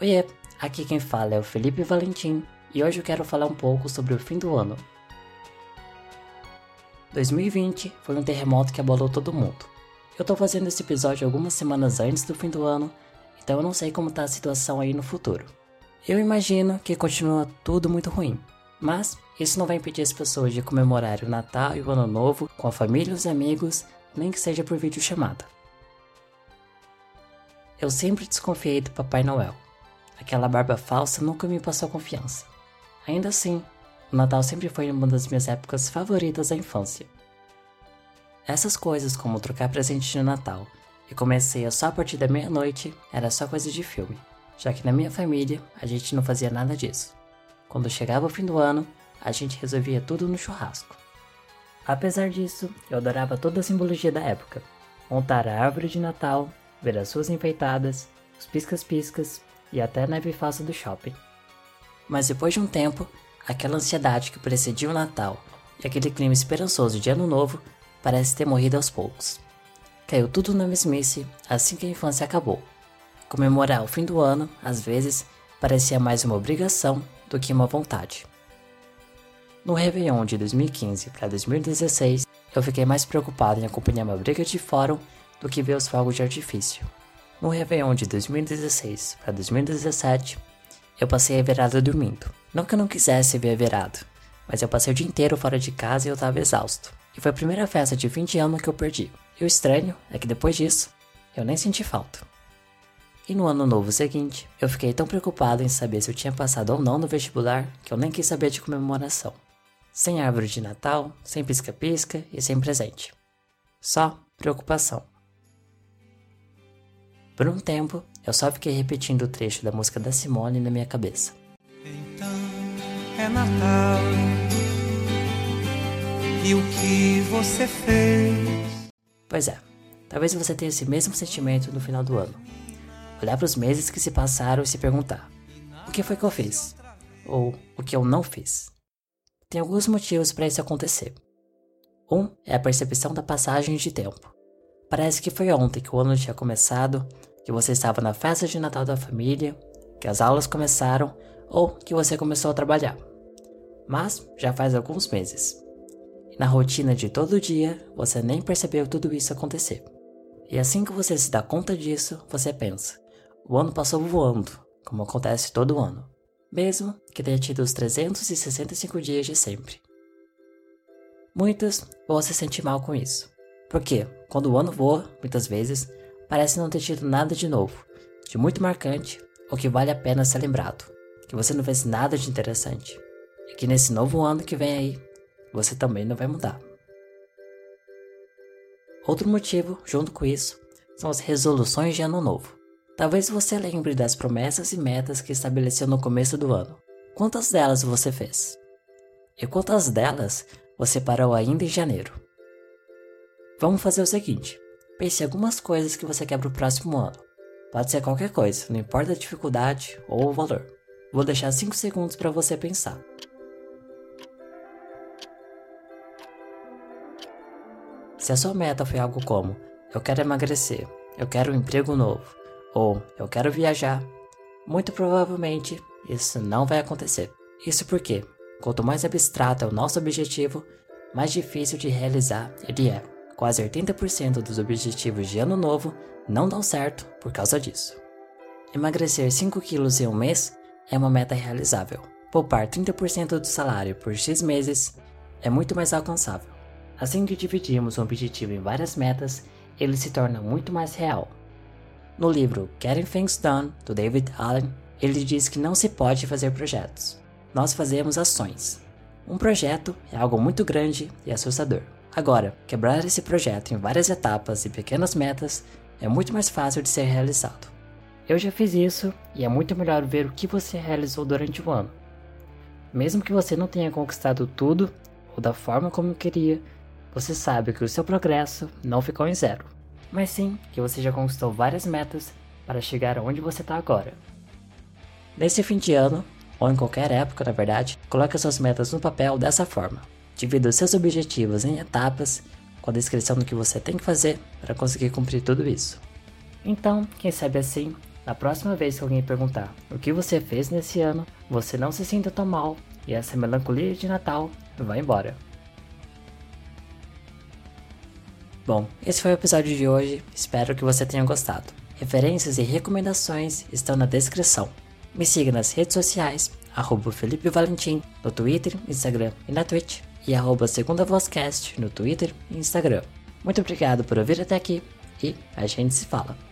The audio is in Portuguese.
Oiê, aqui quem fala é o Felipe Valentim e hoje eu quero falar um pouco sobre o fim do ano. 2020 foi um terremoto que abalou todo mundo. Eu tô fazendo esse episódio algumas semanas antes do fim do ano, então eu não sei como tá a situação aí no futuro. Eu imagino que continua tudo muito ruim, mas isso não vai impedir as pessoas de comemorar o Natal e o Ano Novo com a família e os amigos, nem que seja por videochamada. Eu sempre desconfiei do Papai Noel. Aquela barba falsa nunca me passou confiança. Ainda assim, o Natal sempre foi uma das minhas épocas favoritas da infância. Essas coisas como trocar presente de Natal e comecei só a partir da meia-noite era só coisa de filme, já que na minha família a gente não fazia nada disso. Quando chegava o fim do ano, a gente resolvia tudo no churrasco. Apesar disso, eu adorava toda a simbologia da época. Montar a árvore de Natal, ver as ruas enfeitadas, os piscas-piscas e até a neve falsa do shopping. Mas depois de um tempo, aquela ansiedade que precedia o Natal e aquele clima esperançoso de Ano Novo parece ter morrido aos poucos. Caiu tudo na mesmice assim que a infância acabou. Comemorar o fim do ano, às vezes, parecia mais uma obrigação do que uma vontade. No Réveillon de 2015 para 2016, eu fiquei mais preocupado em acompanhar uma briga de fórum do que ver os fogos de artifício. No Réveillon de 2016 para 2017, eu passei a virada dormindo. Não que eu não quisesse ver a virada, mas eu passei o dia inteiro fora de casa e eu estava exausto. E foi a primeira festa de 20 anos que eu perdi. E o estranho é que depois disso, eu nem senti falta. E no ano novo seguinte, eu fiquei tão preocupado em saber se eu tinha passado ou não no vestibular que eu nem quis saber de comemoração. Sem árvore de Natal, sem pisca-pisca e sem presente. Só preocupação. Por um tempo, eu só fiquei repetindo o trecho da música da Simone na minha cabeça. Então é Natal. E o que você fez? Pois é, talvez você tenha esse mesmo sentimento no final do ano. Olhar para os meses que se passaram e se perguntar: o que foi que eu fiz? Ou o que eu não fiz? Tem alguns motivos para isso acontecer. Um é a percepção da passagem de tempo. Parece que foi ontem que o ano tinha começado que você estava na festa de Natal da família, que as aulas começaram ou que você começou a trabalhar. Mas já faz alguns meses. E na rotina de todo dia, você nem percebeu tudo isso acontecer. E assim que você se dá conta disso, você pensa: o ano passou voando, como acontece todo ano, mesmo que tenha tido os 365 dias de sempre. Muitos vão se sentir mal com isso, porque quando o ano voa, muitas vezes, parece não ter tido nada de novo, de muito marcante ou que vale a pena ser lembrado, que você não fez nada de interessante, e que nesse novo ano que vem aí, você também não vai mudar. Outro motivo, junto com isso, são as resoluções de ano novo. Talvez você lembre das promessas e metas que estabeleceu no começo do ano. Quantas delas você fez? E quantas delas você parou ainda em janeiro? Vamos fazer o seguinte: Pense algumas coisas que você quer para o próximo ano. Pode ser qualquer coisa, não importa a dificuldade ou o valor. Vou deixar 5 segundos para você pensar. Se a sua meta foi algo como eu quero emagrecer, eu quero um emprego novo ou eu quero viajar, muito provavelmente isso não vai acontecer. Isso porque, quanto mais abstrato é o nosso objetivo, mais difícil de realizar ele é. Quase 80% dos objetivos de ano novo não dão certo por causa disso. Emagrecer 5 quilos em um mês é uma meta realizável. Poupar 30% do salário por X meses é muito mais alcançável. Assim que dividimos um objetivo em várias metas, ele se torna muito mais real. No livro Getting Things Done, do David Allen, ele diz que não se pode fazer projetos. Nós fazemos ações. Um projeto é algo muito grande e assustador. Agora, quebrar esse projeto em várias etapas e pequenas metas é muito mais fácil de ser realizado. Eu já fiz isso e é muito melhor ver o que você realizou durante o ano. Mesmo que você não tenha conquistado tudo ou da forma como queria, você sabe que o seu progresso não ficou em zero, mas sim que você já conquistou várias metas para chegar aonde você está agora. Nesse fim de ano, ou em qualquer época na verdade, coloque suas metas no papel dessa forma. Divida os seus objetivos em etapas, com a descrição do que você tem que fazer para conseguir cumprir tudo isso. Então, quem sabe assim, Na próxima vez que alguém perguntar o que você fez nesse ano, você não se sinta tão mal e essa melancolia de Natal vai embora. Bom, esse foi o episódio de hoje, espero que você tenha gostado. Referências e recomendações estão na descrição. Me siga nas redes sociais, arroba Felipe Valentim, no Twitter, Instagram e na Twitch, e arroba Segunda Vozcast no Twitter e Instagram. Muito obrigado por ouvir até aqui e a gente se fala.